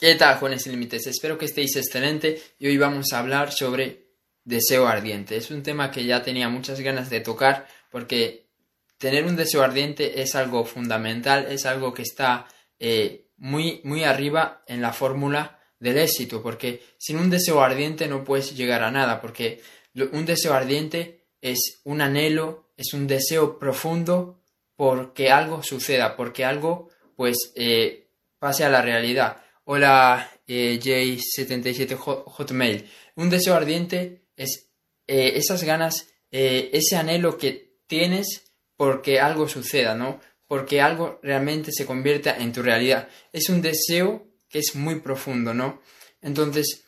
¿Qué tal, jóvenes límites? Espero que estéis excelente y hoy vamos a hablar sobre deseo ardiente. Es un tema que ya tenía muchas ganas de tocar porque tener un deseo ardiente es algo fundamental, es algo que está eh, muy, muy arriba en la fórmula del éxito, porque sin un deseo ardiente no puedes llegar a nada, porque un deseo ardiente es un anhelo, es un deseo profundo porque algo suceda, porque algo pues eh, pase a la realidad. Hola eh, J77 Hotmail. Un deseo ardiente es eh, esas ganas, eh, ese anhelo que tienes porque algo suceda, ¿no? Porque algo realmente se convierta en tu realidad. Es un deseo que es muy profundo, ¿no? Entonces,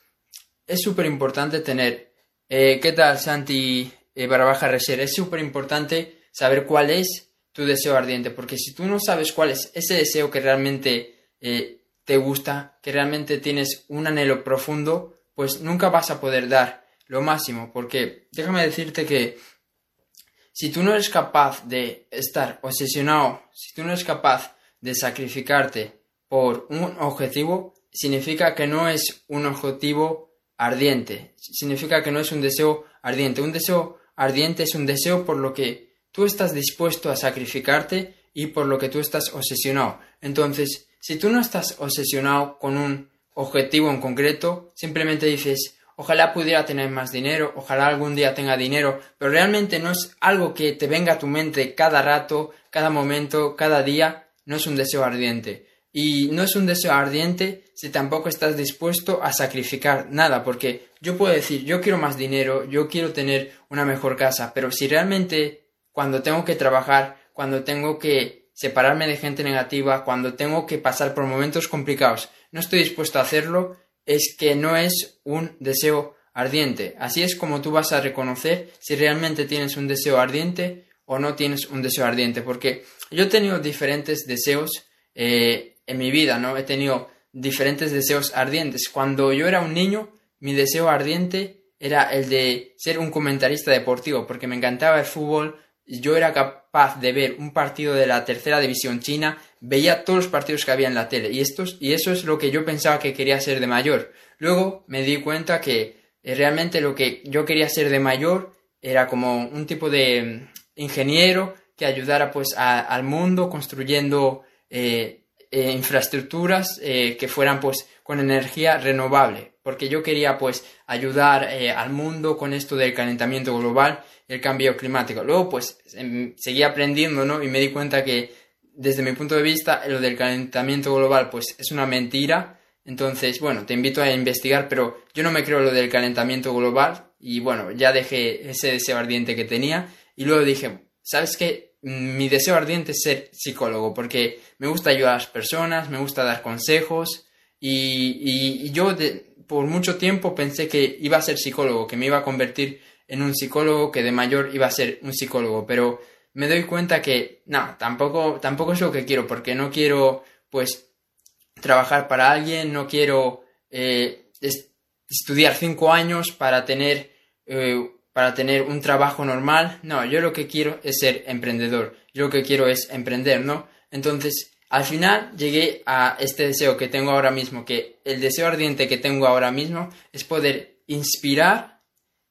es súper importante tener. ¿Qué tal, Santi Barabaja Reser? Es súper importante saber cuál es tu deseo ardiente, porque si tú no sabes cuál es ese deseo que realmente te gusta, que realmente tienes un anhelo profundo, pues nunca vas a poder dar lo máximo, porque déjame decirte que si tú no eres capaz de estar obsesionado, si tú no eres capaz de sacrificarte por un objetivo, significa que no es un objetivo ardiente, significa que no es un deseo ardiente. Un deseo ardiente es un deseo por lo que tú estás dispuesto a sacrificarte y por lo que tú estás obsesionado. Entonces, si tú no estás obsesionado con un objetivo en concreto, simplemente dices, ojalá pudiera tener más dinero, ojalá algún día tenga dinero, pero realmente no es algo que te venga a tu mente cada rato, cada momento, cada día, no es un deseo ardiente. Y no es un deseo ardiente si tampoco estás dispuesto a sacrificar nada, porque yo puedo decir, yo quiero más dinero, yo quiero tener una mejor casa, pero si realmente cuando tengo que trabajar, cuando tengo que separarme de gente negativa, cuando tengo que pasar por momentos complicados, no estoy dispuesto a hacerlo, es que no es un deseo ardiente. Así es como tú vas a reconocer si realmente tienes un deseo ardiente o no tienes un deseo ardiente. Porque yo he tenido diferentes deseos eh, en mi vida, ¿no? He tenido diferentes deseos ardientes. Cuando yo era un niño, mi deseo ardiente era el de ser un comentarista deportivo, porque me encantaba el fútbol, yo era capaz de ver un partido de la tercera división china, veía todos los partidos que había en la tele y, estos, y eso es lo que yo pensaba que quería ser de mayor. Luego me di cuenta que eh, realmente lo que yo quería ser de mayor era como un tipo de mm, ingeniero que ayudara pues al mundo construyendo eh, eh, infraestructuras que fueran pues con energía renovable porque yo quería pues ayudar al mundo con esto del calentamiento global el cambio climático. Luego, pues, em, seguí aprendiendo, ¿no? Y me di cuenta que, desde mi punto de vista, lo del calentamiento global, pues, es una mentira. Entonces, bueno, te invito a investigar, pero yo no me creo lo del calentamiento global. Y bueno, ya dejé ese deseo ardiente que tenía. Y luego dije, ¿sabes qué? Mi deseo ardiente es ser psicólogo, porque me gusta ayudar a las personas, me gusta dar consejos. Y, yo por mucho tiempo pensé que iba a ser psicólogo, que me iba a convertir en un psicólogo que de mayor iba a ser un psicólogo, pero me doy cuenta que no, tampoco, tampoco es lo que quiero, porque no quiero pues trabajar para alguien, no quiero eh, estudiar cinco años para tener, eh, para tener un trabajo normal, no, yo lo que quiero es ser emprendedor, yo lo que quiero es emprender, ¿no? Entonces, al final llegué a este deseo que tengo ahora mismo, que el deseo ardiente que tengo ahora mismo es poder inspirar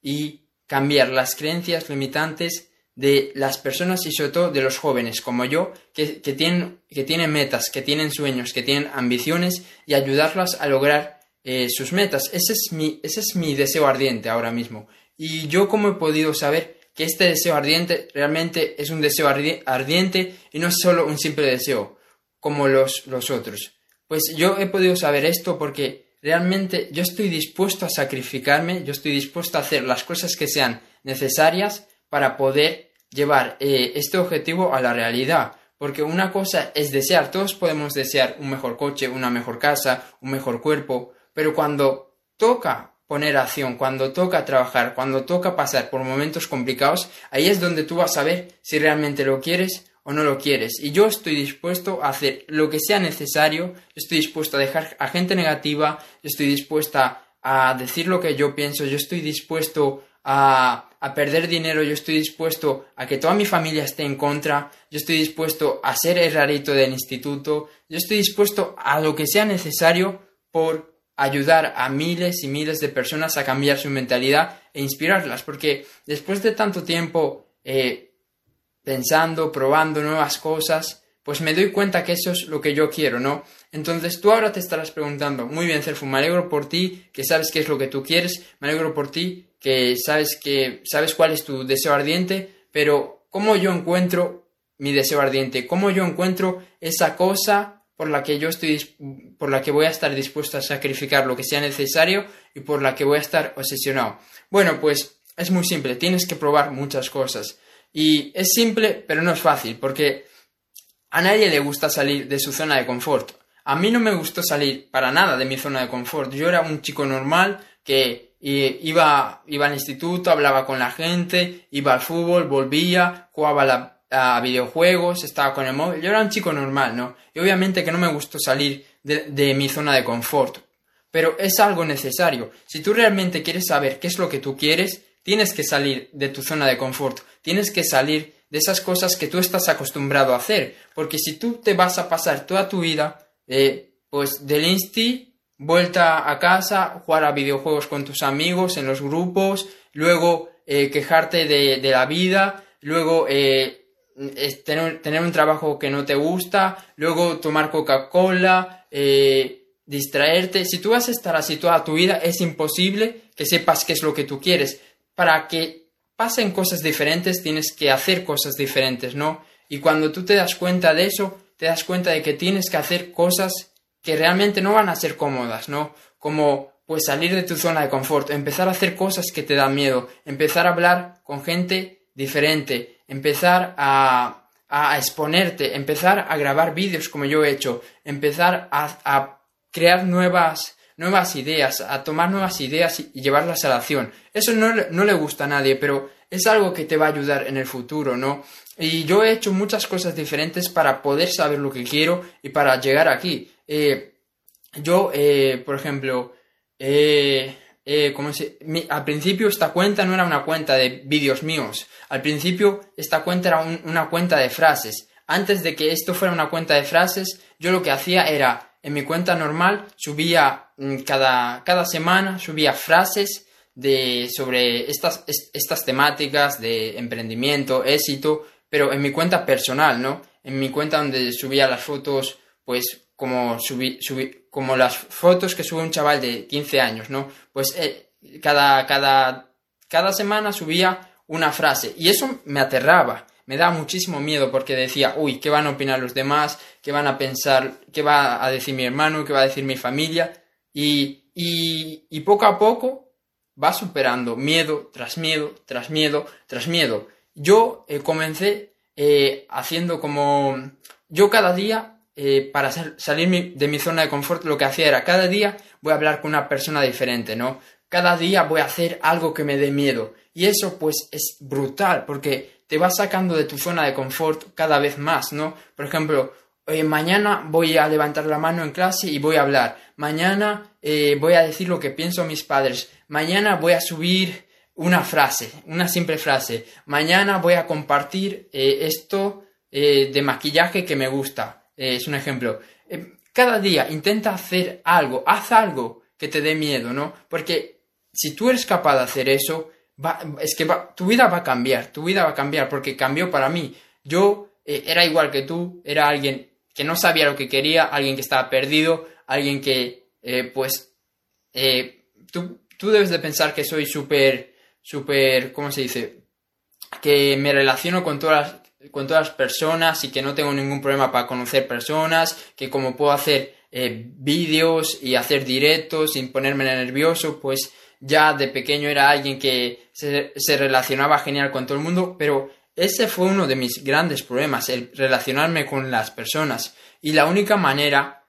y cambiar las creencias limitantes de las personas y sobre todo de los jóvenes como yo que, tienen, que tienen metas, que tienen sueños, que tienen ambiciones y ayudarlas a lograr eh, sus metas. Ese es, mi, ese es mi deseo ardiente ahora mismo. Y yo como he podido saber que este deseo ardiente realmente es un deseo ardiente y no es solo un simple deseo como los, los otros. Pues yo he podido saber esto porque realmente yo estoy dispuesto a sacrificarme, yo estoy dispuesto a hacer las cosas que sean necesarias para poder llevar eh, este objetivo a la realidad. Porque una cosa es desear, todos podemos desear un mejor coche, una mejor casa, un mejor cuerpo, pero cuando toca poner acción, cuando toca trabajar, cuando toca pasar por momentos complicados, ahí es donde tú vas a ver si realmente lo quieres o no lo quieres. Y yo estoy dispuesto a hacer lo que sea necesario, estoy dispuesto a dejar a gente negativa, estoy dispuesta a decir lo que yo pienso, yo estoy dispuesto a, a, perder dinero, yo estoy dispuesto a que toda mi familia esté en contra, yo estoy dispuesto a ser el rarito del instituto, yo estoy dispuesto a lo que sea necesario por ayudar a miles y miles de personas a cambiar su mentalidad e inspirarlas, porque después de tanto tiempo eh, pensando, probando nuevas cosas, pues me doy cuenta que eso es lo que yo quiero, ¿no? Entonces tú ahora te estarás preguntando, muy bien, Cerfu, me alegro por ti, que sabes qué es lo que tú quieres, me alegro por ti, que sabes que sabes cuál es tu deseo ardiente, pero ¿cómo yo encuentro mi deseo ardiente? ¿Cómo yo encuentro esa cosa por la que yo estoy por la que voy a estar dispuesto a sacrificar lo que sea necesario y por la que voy a estar obsesionado? Bueno, pues es muy simple, tienes que probar muchas cosas. Y es simple, pero no es fácil, porque a nadie le gusta salir de su zona de confort. A mí no me gustó salir para nada de mi zona de confort. Yo era un chico normal que iba, iba al instituto, hablaba con la gente, iba al fútbol, volvía, jugaba a videojuegos, estaba con el móvil. Yo era un chico normal, ¿no? Y obviamente que no me gustó salir de, de mi zona de confort. Pero es algo necesario. Si tú realmente quieres saber qué es lo que tú quieres, tienes que salir de tu zona de confort. Tienes que salir de esas cosas que tú estás acostumbrado a hacer. Porque si tú te vas a pasar toda tu vida, eh, pues del insti, vuelta a casa, jugar a videojuegos con tus amigos en los grupos, luego eh, quejarte de, la vida, luego eh, tener, tener, un trabajo que no te gusta, luego tomar Coca-Cola, distraerte. Si tú vas a estar así toda tu vida, es imposible que sepas qué es lo que tú quieres. Para que pasen cosas diferentes, tienes que hacer cosas diferentes, ¿no? Y cuando tú te das cuenta de eso, te das cuenta de que tienes que hacer cosas que realmente no van a ser cómodas, ¿no? Como pues salir de tu zona de confort, empezar a hacer cosas que te dan miedo, empezar a hablar con gente diferente, empezar a, exponerte, empezar a grabar vídeos como yo he hecho, empezar a crear nuevas, nuevas ideas, a tomar nuevas ideas y, llevarlas a la acción. Eso no, no le gusta a nadie, pero es algo que te va a ayudar en el futuro, ¿no? Y yo he hecho muchas cosas diferentes para poder saber lo que quiero y para llegar aquí. Eh, yo, eh, por ejemplo, eh, ¿cómo se? al principio esta cuenta no era una cuenta de vídeos míos. Al principio esta cuenta era una cuenta de frases. Antes de que esto fuera una cuenta de frases, yo lo que hacía era en mi cuenta normal subía mm, cada, cada semana, subía frases de, sobre estas, estas temáticas de emprendimiento, éxito, pero en mi cuenta personal, ¿no? En mi cuenta donde subía las fotos, pues como, como las fotos que sube un chaval de 15 años, ¿no? Pues eh, cada, cada, cada semana subía una frase y eso me aterraba me da muchísimo miedo porque decía, uy, ¿qué van a opinar los demás? ¿Qué van a pensar? ¿Qué va a decir mi hermano? ¿Qué va a decir mi familia? Y, y, poco a poco va superando miedo tras miedo, tras miedo, tras miedo. Yo eh, comencé eh, haciendo como... Yo cada día, eh, para salir de mi zona de confort, lo que hacía era, cada día voy a hablar con una persona diferente, ¿no? Cada día voy a hacer algo que me dé miedo. Y eso pues es brutal porque te vas sacando de tu zona de confort cada vez más, ¿no? Por ejemplo, eh, mañana voy a levantar la mano en clase y voy a hablar. Mañana eh, voy a decir lo que pienso a mis padres. Mañana voy a subir una frase, una simple frase. Mañana voy a compartir eh, esto de maquillaje que me gusta. es un ejemplo. cada día intenta hacer algo, haz algo que te dé miedo, ¿no? Porque si tú eres capaz de hacer eso, es que tu vida va a cambiar, tu vida va a cambiar porque cambió para mí. Yo eh, era igual que tú, era alguien que no sabía lo que quería, alguien que estaba perdido, alguien que, eh, pues, eh, tú, tú, debes de pensar que soy súper, súper, ¿cómo se dice? Que me relaciono con todas, con todas las personas y que no tengo ningún problema para conocer personas, que como puedo hacer vídeos y hacer directos sin ponerme nervioso, pues ya de pequeño era alguien que se, relacionaba genial con todo el mundo, pero ese fue uno de mis grandes problemas, el relacionarme con las personas. Y la única manera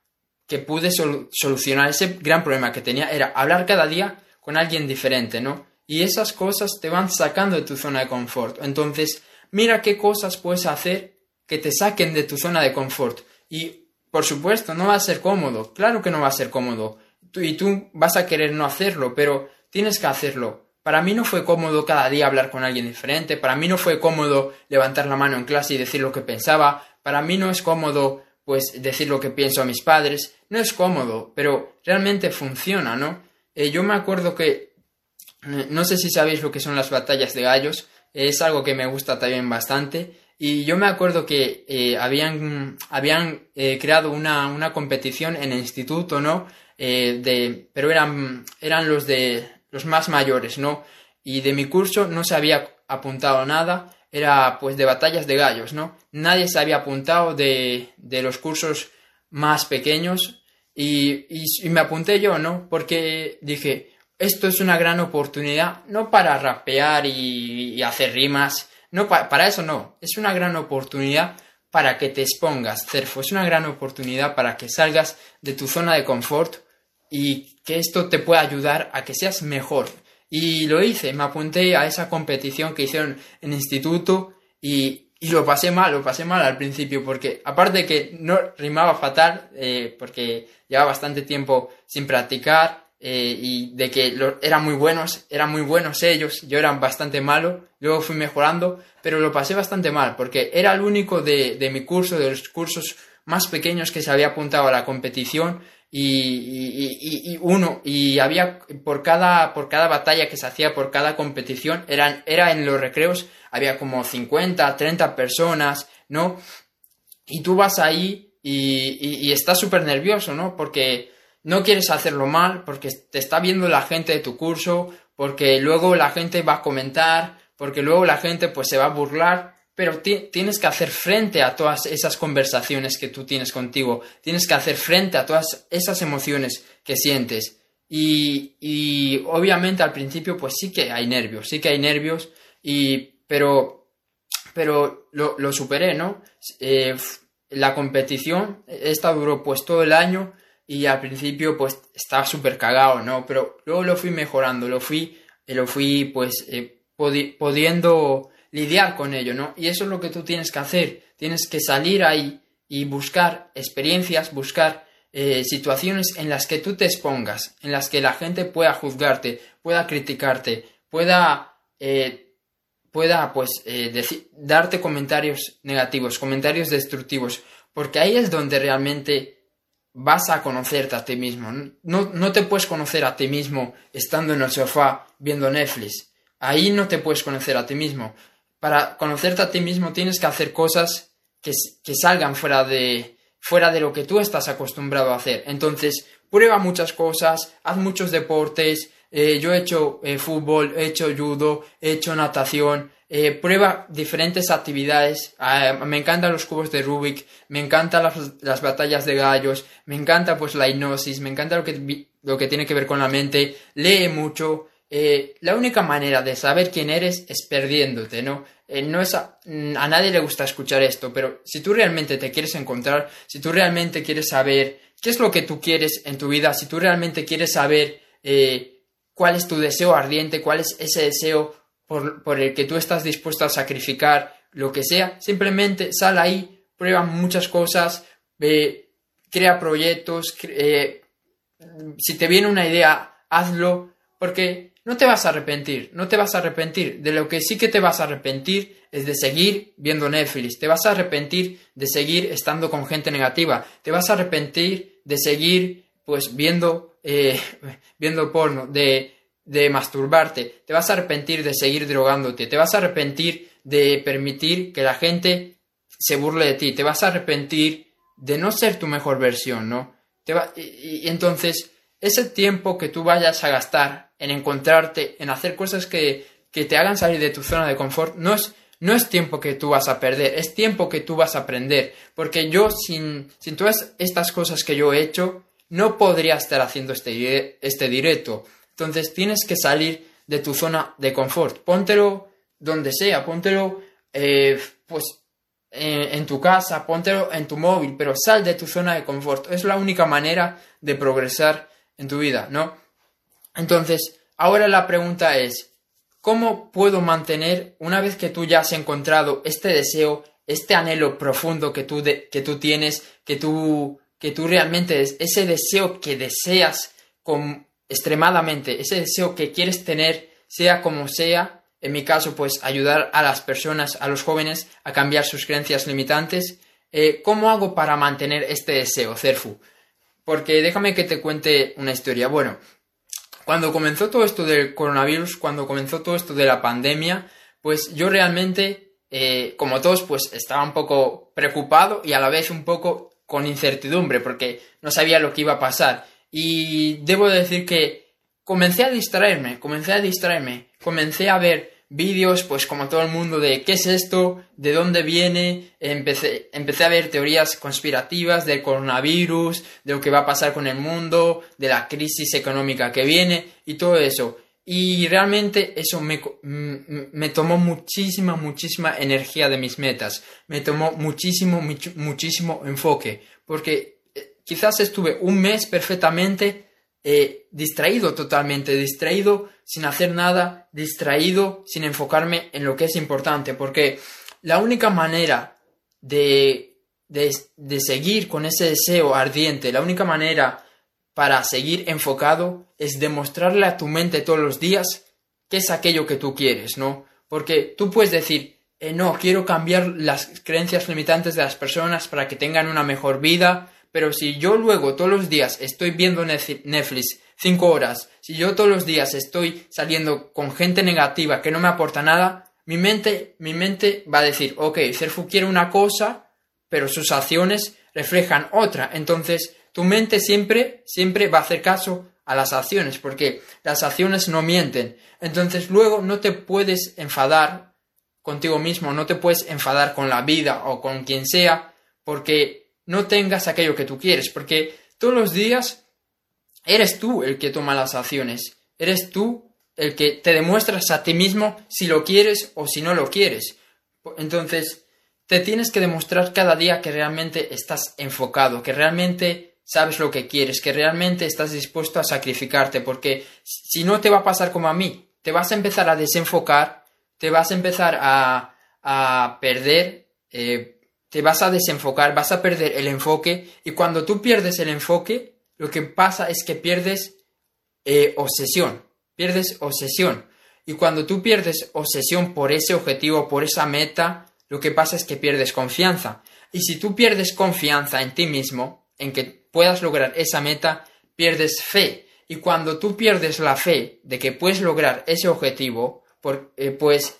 que pude solucionar ese gran problema que tenía era hablar cada día con alguien diferente, ¿no? Y esas cosas te van sacando de tu zona de confort. Entonces, mira qué cosas puedes hacer que te saquen de tu zona de confort. Y, por supuesto, no va a ser cómodo. Claro que no va a ser cómodo. y tú vas a querer no hacerlo, pero tienes que hacerlo. Para mí no fue cómodo cada día hablar con alguien diferente, para mí no fue cómodo levantar la mano en clase y decir lo que pensaba, para mí no es cómodo pues decir lo que pienso a mis padres. No es cómodo, pero realmente funciona, ¿no? Eh, yo me acuerdo que, no sé si sabéis lo que son las batallas de gallos, es algo que me gusta también bastante. Y yo me acuerdo que eh, habían, habían eh, creado una, una, competición en el instituto, ¿no? de, pero eran, eran los de los más mayores, ¿no? Y de mi curso no se había apuntado nada, era pues de batallas de gallos, ¿no? Nadie se había apuntado de, de los cursos más pequeños y, y, me apunté yo, ¿no? Porque dije, esto es una gran oportunidad, no para rapear y, hacer rimas, no para eso no, es una gran oportunidad para que te expongas, Cerfo, es una gran oportunidad para que salgas de tu zona de confort y que esto te pueda ayudar a que seas mejor. Y lo hice, me apunté a esa competición que hicieron en instituto y, y lo pasé mal, lo pasé mal al principio, porque aparte de que no rimaba fatal, eh, porque llevaba bastante tiempo sin practicar, eh, y de que eran muy buenos, eran muy buenos ellos, yo era bastante malo, luego fui mejorando, pero lo pasé bastante mal, porque era el único de, de mi curso, de los cursos más pequeños que se había apuntado a la competición, y, y, uno, y había por cada, por cada batalla que se hacía, por cada competición, eran, era en los recreos, había como 50, 30 personas, ¿no? Y tú vas ahí y, y estás súper nervioso, ¿no? Porque no quieres hacerlo mal porque te está viendo la gente de tu curso, porque luego la gente va a comentar, porque luego la gente pues se va a burlar, pero tienes que hacer frente a todas esas conversaciones que tú tienes contigo, tienes que hacer frente a todas esas emociones que sientes. Y, y obviamente al principio pues sí que hay nervios, sí que hay nervios, y, pero, pero lo, lo superé, ¿no? Eh, la competición, esta duró pues todo el año, y al principio pues estaba súper cagado, ¿no? Pero luego lo fui mejorando, lo fui, eh, lo fui pues eh, pudiendo lidiar con ello, ¿no? Y eso es lo que tú tienes que hacer, tienes que salir ahí y buscar experiencias, buscar eh, situaciones en las que tú te expongas, en las que la gente pueda juzgarte, pueda criticarte, pueda, pueda pues darte comentarios negativos, comentarios destructivos, porque ahí es donde realmente vas a conocerte a ti mismo. No, no te puedes conocer a ti mismo estando en el sofá viendo Netflix. Ahí no te puedes conocer a ti mismo. Para conocerte a ti mismo tienes que hacer cosas que, que salgan fuera de, fuera de lo que tú estás acostumbrado a hacer. Entonces, prueba muchas cosas, haz muchos deportes. Eh, yo he hecho eh, fútbol, he hecho judo, he hecho natación, eh, prueba diferentes actividades. Ah, me encantan los cubos de Rubik, me encantan las, batallas de gallos, me encanta pues la hipnosis, me encanta lo que, lo que tiene que ver con la mente. Lee mucho. Eh, la única manera de saber quién eres es perdiéndote, ¿no? Eh, no es a, a, nadie le gusta escuchar esto, pero si tú realmente te quieres encontrar, si tú realmente quieres saber qué es lo que tú quieres en tu vida, si tú realmente quieres saber cuál es tu deseo ardiente, cuál es ese deseo por, el que tú estás dispuesto a sacrificar lo que sea, simplemente sal ahí, prueba muchas cosas, crea proyectos, eh, si te viene una idea, hazlo, porque no te vas a arrepentir, no te vas a arrepentir. De lo que sí que te vas a arrepentir es de seguir viendo Netflix, te vas a arrepentir de seguir estando con gente negativa, te vas a arrepentir de seguir pues viendo, eh, viendo porno, de de masturbarte, te vas a arrepentir de seguir drogándote, te vas a arrepentir de permitir que la gente se burle de ti, te vas a arrepentir de no ser tu mejor versión, ¿no? Te va, y, entonces, ese tiempo que tú vayas a gastar en encontrarte, en hacer cosas que, que te hagan salir de tu zona de confort, no es, no es tiempo que tú vas a perder, es tiempo que tú vas a aprender. Porque yo, sin, sin todas estas cosas que yo he hecho, no podría estar haciendo este, este directo. Entonces tienes que salir de tu zona de confort. Póntelo donde sea, póntelo eh, pues en, tu casa, póntelo en tu móvil, pero sal de tu zona de confort. Es la única manera de progresar en tu vida, ¿no? Entonces, ahora la pregunta es, ¿cómo puedo mantener, una vez que tú ya has encontrado este deseo, este anhelo profundo que tú, que tú tienes, que tú, que tú realmente, ese deseo que deseas con extremadamente ese deseo que quieres tener, sea como sea, en mi caso, pues ayudar a las personas, a los jóvenes, a cambiar sus creencias limitantes. eh, ¿cómo hago para mantener este deseo, Cerfu? Porque déjame que te cuente una historia. Bueno, cuando comenzó todo esto del coronavirus, cuando comenzó todo esto de la pandemia, pues yo realmente, eh, como todos, pues estaba un poco preocupado y a la vez un poco con incertidumbre porque no sabía lo que iba a pasar. Y debo decir que comencé a distraerme, comencé a distraerme, comencé a ver vídeos, pues como todo el mundo, de qué es esto, de dónde viene, empecé, empecé a ver teorías conspirativas del coronavirus, de lo que va a pasar con el mundo, de la crisis económica que viene y todo eso. Y realmente eso me, me tomó muchísima, muchísima energía de mis metas, me tomó muchísimo, muchísimo enfoque, porque eh, quizás estuve un mes perfectamente eh, distraído totalmente, distraído sin hacer nada, distraído sin enfocarme en lo que es importante, porque la única manera de, de, de seguir con ese deseo ardiente, la única manera para seguir enfocado es demostrarle a tu mente todos los días qué es aquello que tú quieres, ¿no? Porque tú puedes decir, eh, no, quiero cambiar las creencias limitantes de las personas para que tengan una mejor vida, pero si yo luego todos los días estoy viendo Netflix cinco horas, si yo todos los días estoy saliendo con gente negativa que no me aporta nada, mi mente, mi mente va a decir, ok, Cerfu quiere una cosa, pero sus acciones reflejan otra. Entonces, tu mente siempre, siempre va a hacer caso a las acciones, porque las acciones no mienten. Entonces, luego no te puedes enfadar contigo mismo, no te puedes enfadar con la vida o con quien sea, porque no tengas aquello que tú quieres, porque todos los días eres tú el que toma las acciones, eres tú el que te demuestras a ti mismo si lo quieres o si no lo quieres. Entonces, te tienes que demostrar cada día que realmente estás enfocado, que realmente sabes lo que quieres, que realmente estás dispuesto a sacrificarte, porque si no te va a pasar como a mí, te vas a empezar a desenfocar, te vas a empezar a, a perder eh, te vas a desenfocar, vas a perder el enfoque y cuando tú pierdes el enfoque, lo que pasa es que pierdes eh, obsesión, pierdes obsesión. Y cuando tú pierdes obsesión por ese objetivo, por esa meta, lo que pasa es que pierdes confianza. Y si tú pierdes confianza en ti mismo, en que puedas lograr esa meta, pierdes fe. Y cuando tú pierdes la fe de que puedes lograr ese objetivo, eh, pues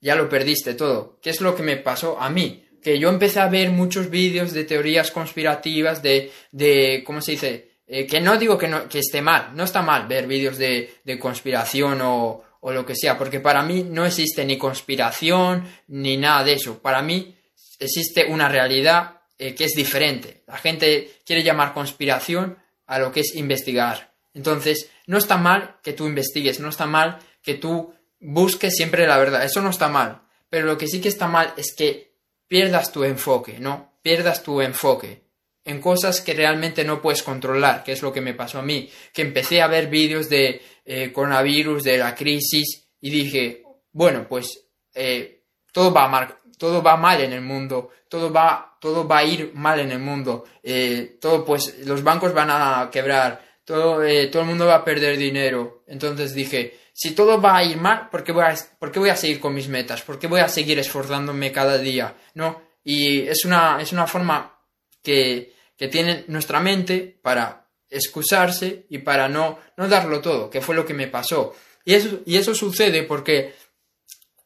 ya lo perdiste todo. ¿Qué es lo que me pasó a mí? que yo empecé a ver muchos vídeos de teorías conspirativas, de, de ¿cómo se dice? Eh, que no digo que, no, que esté mal, no está mal ver vídeos de, de conspiración o, o lo que sea, porque para mí no existe ni conspiración ni nada de eso. Para mí existe una realidad eh, que es diferente. La gente quiere llamar conspiración a lo que es investigar. Entonces, no está mal que tú investigues, no está mal que tú busques siempre la verdad, eso no está mal. Pero lo que sí que está mal es que pierdas tu enfoque, ¿no? Pierdas tu enfoque en cosas que realmente no puedes controlar, que es lo que me pasó a mí, que empecé a ver vídeos de eh, coronavirus, de la crisis, y dije, bueno, pues eh, todo, va mal, todo va mal en el mundo, todo va, todo va a ir mal en el mundo, eh, todo, pues los bancos van a quebrar, todo, todo el mundo va a perder dinero. Entonces dije, si todo va a ir mal, ¿por qué, voy a, voy a seguir con mis metas? ¿Por qué voy a seguir esforzándome cada día? ¿No? Y es una, es una forma que, que tiene nuestra mente para excusarse y para no, no darlo todo, que fue lo que me pasó. Y eso, y eso sucede porque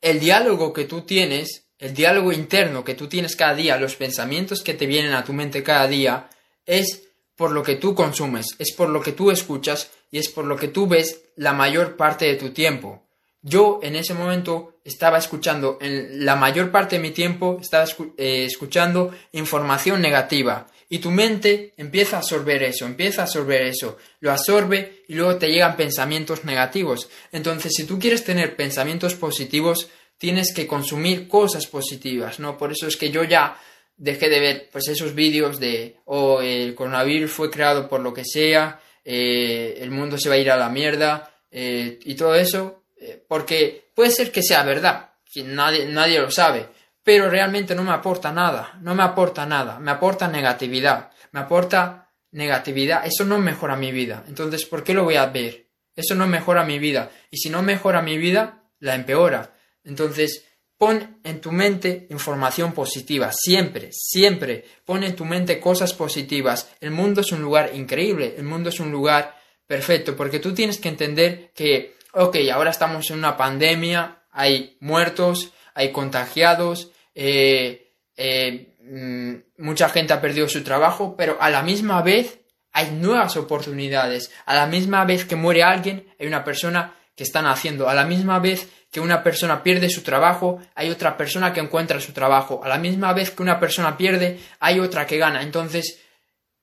el diálogo que tú tienes, el diálogo interno que tú tienes cada día, los pensamientos que te vienen a tu mente cada día, es por lo que tú consumes, es por lo que tú escuchas y es por lo que tú ves la mayor parte de tu tiempo. Yo en ese momento estaba escuchando, en la mayor parte de mi tiempo estaba eh, escuchando información negativa y tu mente empieza a absorber eso, empieza a absorber eso, lo absorbe y luego te llegan pensamientos negativos. Entonces, si tú quieres tener pensamientos positivos, tienes que consumir cosas positivas, ¿no? Por eso es que yo ya dejé de ver pues esos vídeos de oh, el coronavirus fue creado por lo que sea, eh, el mundo se va a ir a la mierda eh, y todo eso, eh, porque puede ser que sea verdad, nadie, nadie lo sabe, pero realmente no me aporta nada, no me aporta nada, me aporta negatividad, me aporta negatividad, eso no mejora mi vida, entonces ¿por qué lo voy a ver? Eso no mejora mi vida, y si no mejora mi vida, la empeora. Entonces, pon en tu mente información positiva, siempre, siempre, pon en tu mente cosas positivas. El mundo es un lugar increíble, el mundo es un lugar perfecto, porque tú tienes que entender que, ok, ahora estamos en una pandemia, hay muertos, hay contagiados, eh, eh, mm, mucha gente ha perdido su trabajo, pero a la misma vez hay nuevas oportunidades. A la misma vez que muere alguien, hay una persona que están haciendo. A la misma vez que una persona pierde su trabajo, hay otra persona que encuentra su trabajo. A la misma vez que una persona pierde, hay otra que gana. Entonces,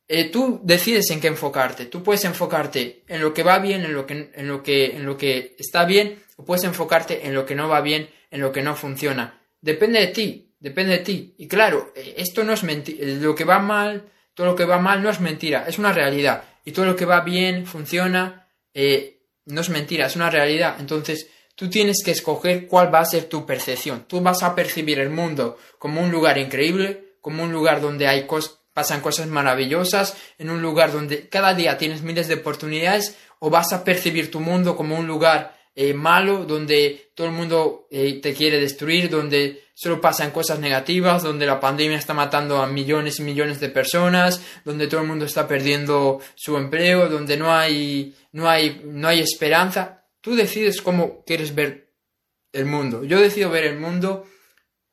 eh, tú decides en qué enfocarte. Tú puedes enfocarte en lo que va bien, en lo que, en lo que, en lo que está bien, o puedes enfocarte en lo que no va bien, en lo que no funciona. Depende de ti, depende de ti. Y claro, eh, esto no es mentira. Lo que va mal, todo lo que va mal no es mentira, es una realidad. Y todo lo que va bien, funciona, eh, no es mentira, es una realidad. Entonces, Tú tienes que escoger cuál va a ser tu percepción. Tú vas a percibir el mundo como un lugar increíble, como un lugar donde hay pasan cosas maravillosas, en un lugar donde cada día tienes miles de oportunidades, o vas a percibir tu mundo como un lugar eh, malo, donde todo el mundo eh, te quiere destruir, donde solo pasan cosas negativas, donde la pandemia está matando a millones y millones de personas, donde todo el mundo está perdiendo su empleo, donde no hay, no hay, no hay esperanza. Tú decides cómo quieres ver el mundo. Yo decido ver el mundo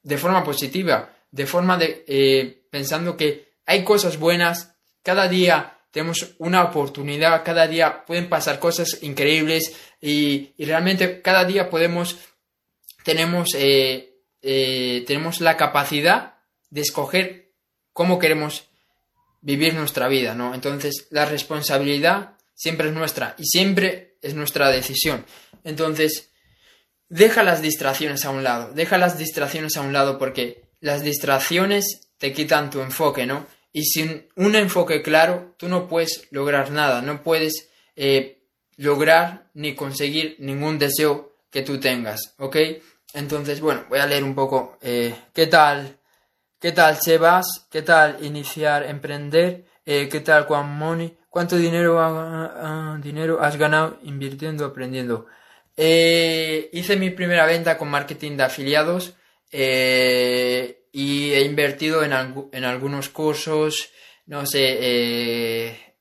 de forma positiva, de forma de eh, pensando que hay cosas buenas, cada día tenemos una oportunidad, cada día pueden pasar cosas increíbles y, realmente cada día podemos, tenemos, eh, eh, tenemos la capacidad de escoger cómo queremos vivir nuestra vida, ¿no? Entonces la responsabilidad siempre es nuestra y siempre es nuestra decisión. Entonces, deja las distracciones a un lado, deja las distracciones a un lado porque las distracciones te quitan tu enfoque, ¿no? Y sin un enfoque claro, tú no puedes lograr nada, no puedes eh, lograr ni conseguir ningún deseo que tú tengas, ¿ok? Entonces, bueno, voy a leer un poco. Eh, ¿Qué tal? ¿Qué tal, Sebas? ¿Qué tal iniciar, emprender? Eh, ¿Qué tal, Juan Moni? ¿Cuánto dinero, dinero has ganado invirtiendo, aprendiendo? Eh, hice mi primera venta con marketing de afiliados eh, y he invertido en, en, algunos cursos, no sé,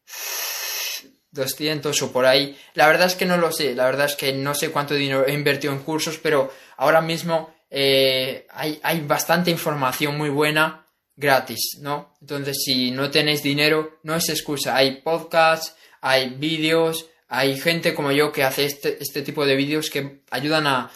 200 o por ahí. La verdad es que no lo sé, la verdad es que no sé cuánto dinero he invertido en cursos, pero ahora mismo hay, hay bastante información muy buena gratis, ¿no? Entonces, si no tenéis dinero, no es excusa. Hay podcasts, hay vídeos, hay gente como yo que hace este, este tipo de vídeos que ayudan a,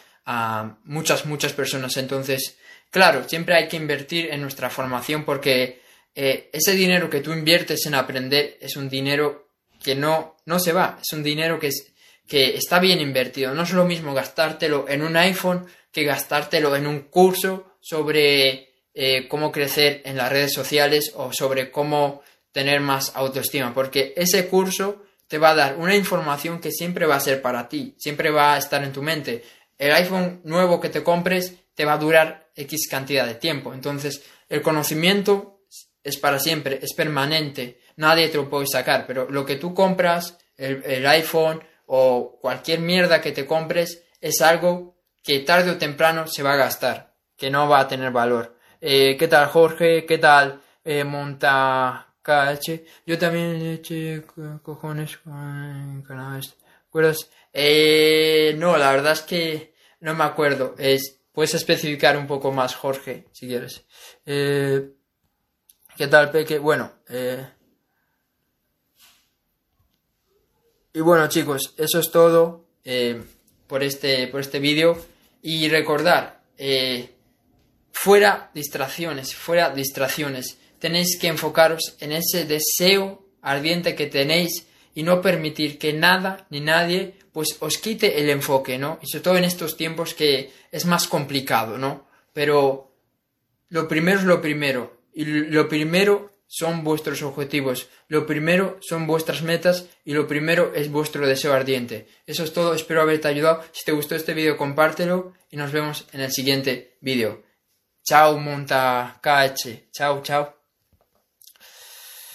muchas, muchas personas. Entonces, claro, siempre hay que invertir en nuestra formación porque eh, ese dinero que tú inviertes en aprender es un dinero que no, no se va, es un dinero que, es, que está bien invertido. No es lo mismo gastártelo en un iPhone que gastártelo en un curso sobre eh, cómo crecer en las redes sociales o sobre cómo tener más autoestima, porque ese curso te va a dar una información que siempre va a ser para ti, siempre va a estar en tu mente. El iPhone nuevo que te compres te va a durar X cantidad de tiempo, entonces el conocimiento es para siempre, es permanente, nadie te lo puede sacar, pero lo que tú compras, el, el iPhone o cualquier mierda que te compres, es algo que tarde o temprano se va a gastar, que no va a tener valor. Eh, ¿Qué tal Jorge? ¿Qué tal eh, Montacache? Yo también eché cojones en Canadá. ¿Acuerdas? Eh, no, la verdad es que no me acuerdo. Es, puedes especificar un poco más, Jorge, si quieres. Eh, ¿Qué tal, Peque? Bueno, y bueno, chicos, eso es todo por este, por este vídeo. Y recordar, Fuera distracciones, fuera distracciones. Tenéis que enfocaros en ese deseo ardiente que tenéis y no permitir que nada ni nadie pues os quite el enfoque, ¿no? Y sobre todo en estos tiempos que es más complicado, ¿no? Pero lo primero es lo primero. Y lo primero son vuestros objetivos, lo primero son vuestras metas y lo primero es vuestro deseo ardiente. Eso es todo, espero haberte ayudado. Si te gustó este vídeo compártelo y nos vemos en el siguiente vídeo. Chao, Monta KH. Chao, chao.